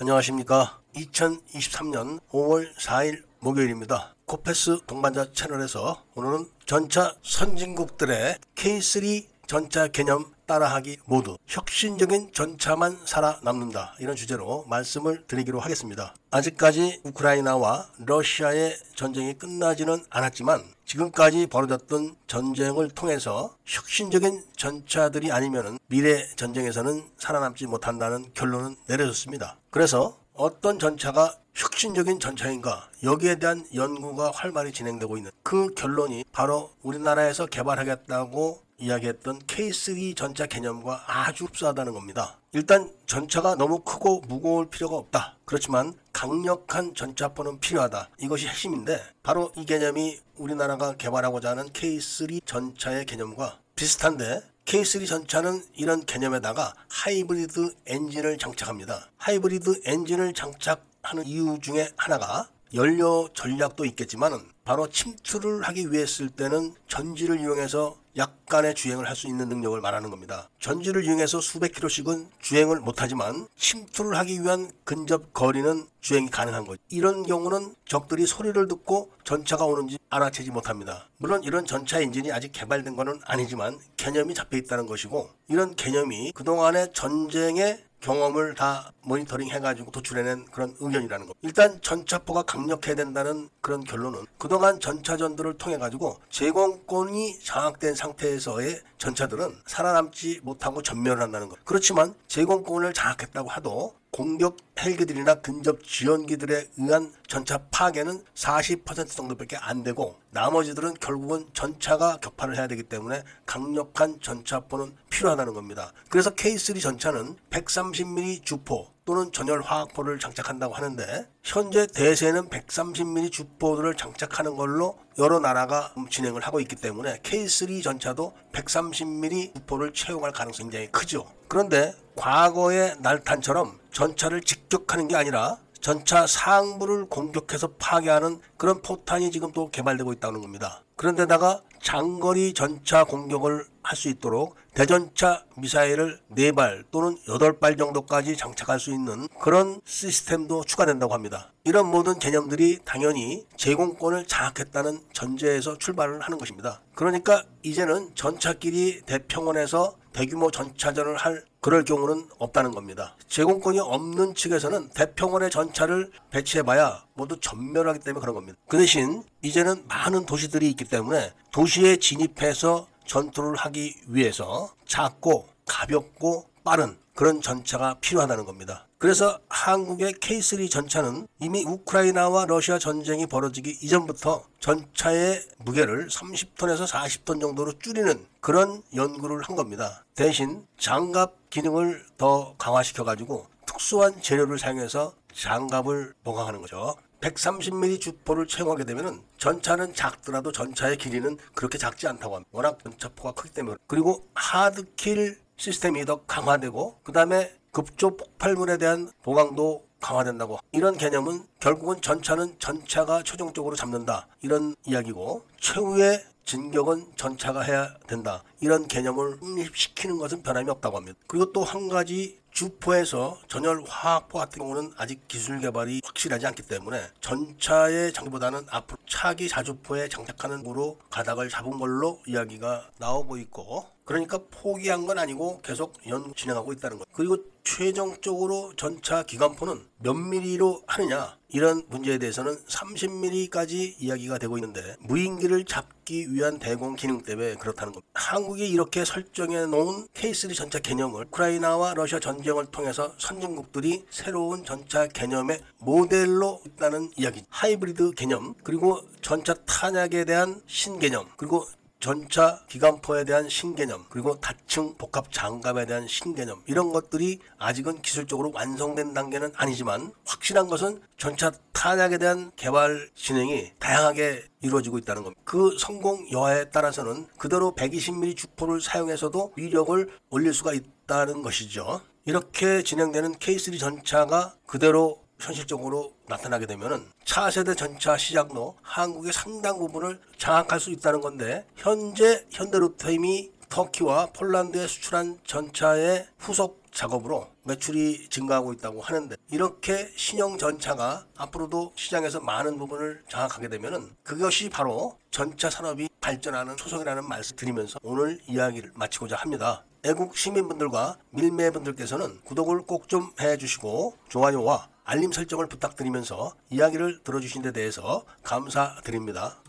안녕하십니까. 2023년 5월 4일 목요일입니다. 코페스 동반자 채널에서 오늘은 전차 선진국들의 K3 전차 개념 따라하기 모두 혁신적인 전차만 살아남는다 이런 주제로 말씀을 드리기로 하겠습니다. 아직까지 우크라이나와 러시아의 전쟁이 끝나지는 않았지만 지금까지 벌어졌던 전쟁을 통해서 혁신적인 전차들이 아니면 미래 전쟁에서는 살아남지 못한다는 결론은 내려졌습니다. 그래서 어떤 전차가 혁신적인 전차인가 여기에 대한 연구가 활발히 진행되고 있는 그 결론이 바로 우리나라에서 개발하겠다고 이야기했던 K3 전차 개념과 아주 흡사하다는 겁니다. 일단 전차가 너무 크고 무거울 필요가 없다. 그렇지만 강력한 전차포는 필요하다. 이것이 핵심인데 바로 이 개념이 우리나라가 개발하고자 하는 K3 전차의 개념과 비슷한데 K3 전차는 이런 개념에다가 하이브리드 엔진을 장착합니다. 하이브리드 엔진을 장착하는 이유 중에 하나가 연료 전략도 있겠지만 바로 침투를 하기 위해 쓸 때는 전지를 이용해서 약간의 주행을 할 수 있는 능력을 말하는 겁니다. 전지를 이용해서 수백 킬로씩은 주행을 못하지만 침투를 하기 위한 근접 거리는 주행이 가능한 거죠. 이런 경우는 적들이 소리를 듣고 전차가 오는지 알아채지 못합니다. 물론 이런 전차 엔진이 아직 개발된 것은 아니지만 개념이 잡혀 있다는 것이고 이런 개념이 그동안의 전쟁에 경험을 다 모니터링 해가지고 도출해낸 그런 의견이라는 것. 일단 전차포가 강력해야 된다는 그런 결론은 그동안 전차전들을 통해 가지고 제공권이 장악된 상태에서의 전차들은 살아남지 못하고 전멸을 한다는 것. 그렇지만 제공권을 장악했다고 하도 공격 헬기들이나 근접 지원기들에 의한 전차 파괴는 40% 정도밖에 안 되고 나머지들은 결국은 전차가 격파를 해야 되기 때문에 강력한 전차포는 필요하다는 겁니다. 그래서 K3 전차는 130mm 주포 또는 전열 화학포를 장착한다고 하는데 현재 대세는 130mm 주포를 장착하는 걸로 여러 나라가 진행을 하고 있기 때문에 K3 전차도 130mm 주포를 채용할 가능성이 굉장히 크죠. 그런데 과거의 날탄처럼 전차를 직격하는 게 아니라 전차 상부를 공격해서 파괴하는 그런 포탄이 지금 또 개발되고 있다는 겁니다. 그런데다가 장거리 전차 공격을 할 수 있도록 대전차 미사일을 4발 또는 8발 정도까지 장착할 수 있는 그런 시스템도 추가된다고 합니다. 이런 모든 개념들이 당연히 제공권을 장악했다는 전제에서 출발을 하는 것입니다. 그러니까 이제는 전차끼리 대평원에서 대규모 전차전을 할 그럴 경우는 없다는 겁니다. 제공권이 없는 측에서는 대평원의 전차를 배치해봐야 모두 전멸하기 때문에 그런 겁니다. 그 대신 이제는 많은 도시들이 있기 때문에 도시에 진입해서 전투를 하기 위해서 작고 가볍고 빠른 그런 전차가 필요하다는 겁니다. 그래서 한국의 K3 전차는 이미 우크라이나와 러시아 전쟁이 벌어지기 이전부터 전차의 무게를 30톤에서 40톤 정도로 줄이는 그런 연구를 한 겁니다. 대신 장갑 기능을 더 강화시켜 가지고 특수한 재료를 사용해서 장갑을 보강하는 거죠. 130mm 주포를 채용하게 되면 전차는 작더라도 전차의 길이는 그렇게 작지 않다고 합니다. 워낙 전차포가 크기 때문에. 그리고 하드킬 시스템이 더 강화되고 그 다음에 급조 폭발물에 대한 보강도 강화된다고 이런 개념은 결국은 전차는 전차가 최종적으로 잡는다 이런 이야기고 최후의 진격은 전차가 해야 된다 이런 개념을 확립시키는 것은 변함이 없다고 합니다. 그리고 또 한 가지 주포에서 전열 화학포 같은 경우는 아직 기술 개발이 확실하지 않기 때문에 전차의 장비보다는 앞으로 차기 자주포에 장착하는 구로 가닥을 잡은 걸로 이야기가 나오고 있고 그러니까 포기한 건 아니고 계속 연구 진행하고 있다는 것. 그리고 최종적으로 전차 기관포는 몇 미리로 하느냐 이런 문제에 대해서는 30mm까지 이야기가 되고 있는데 무인기를 잡기 위한 대공 기능 때문에 그렇다는 겁니다. 한국이 이렇게 설정해 놓은 K3 전차 개념을 우크라이나와 러시아 전쟁을 통해서 선진국들이 새로운 전차 개념의 모델로 있다는 이야기. 하이브리드 개념 그리고 전차 탄약에 대한 신개념 그리고 전차 기관포에 대한 신개념 그리고 다층 복합 장갑에 대한 신개념 이런 것들이 아직은 기술적으로 완성된 단계는 아니지만 확실한 것은 전차 탄약에 대한 개발 진행이 다양하게 이루어지고 있다는 겁니다. 그 성공 여하에 따라서는 그대로 120mm 주포를 사용해서도 위력을 올릴 수가 있다는 것이죠. 이렇게 진행되는 K3 전차가 그대로 현실적으로 나타나게 되면은 차세대 전차 시장도 한국의 상당 부분을 장악할 수 있다는 건데 현재 현대로템이 터키와 폴란드에 수출한 전차의 후속 작업으로 매출이 증가하고 있다고 하는데 이렇게 신형 전차가 앞으로도 시장에서 많은 부분을 장악하게 되면은 그것이 바로 전차 산업이 발전하는 초석이라는 말씀 드리면서 오늘 이야기를 마치고자 합니다. 애국 시민분들과 밀매분들께서는 구독을 꼭 좀 해주시고 좋아요와 알림 설정을 부탁드리면서 이야기를 들어주신 데 대해서 감사드립니다.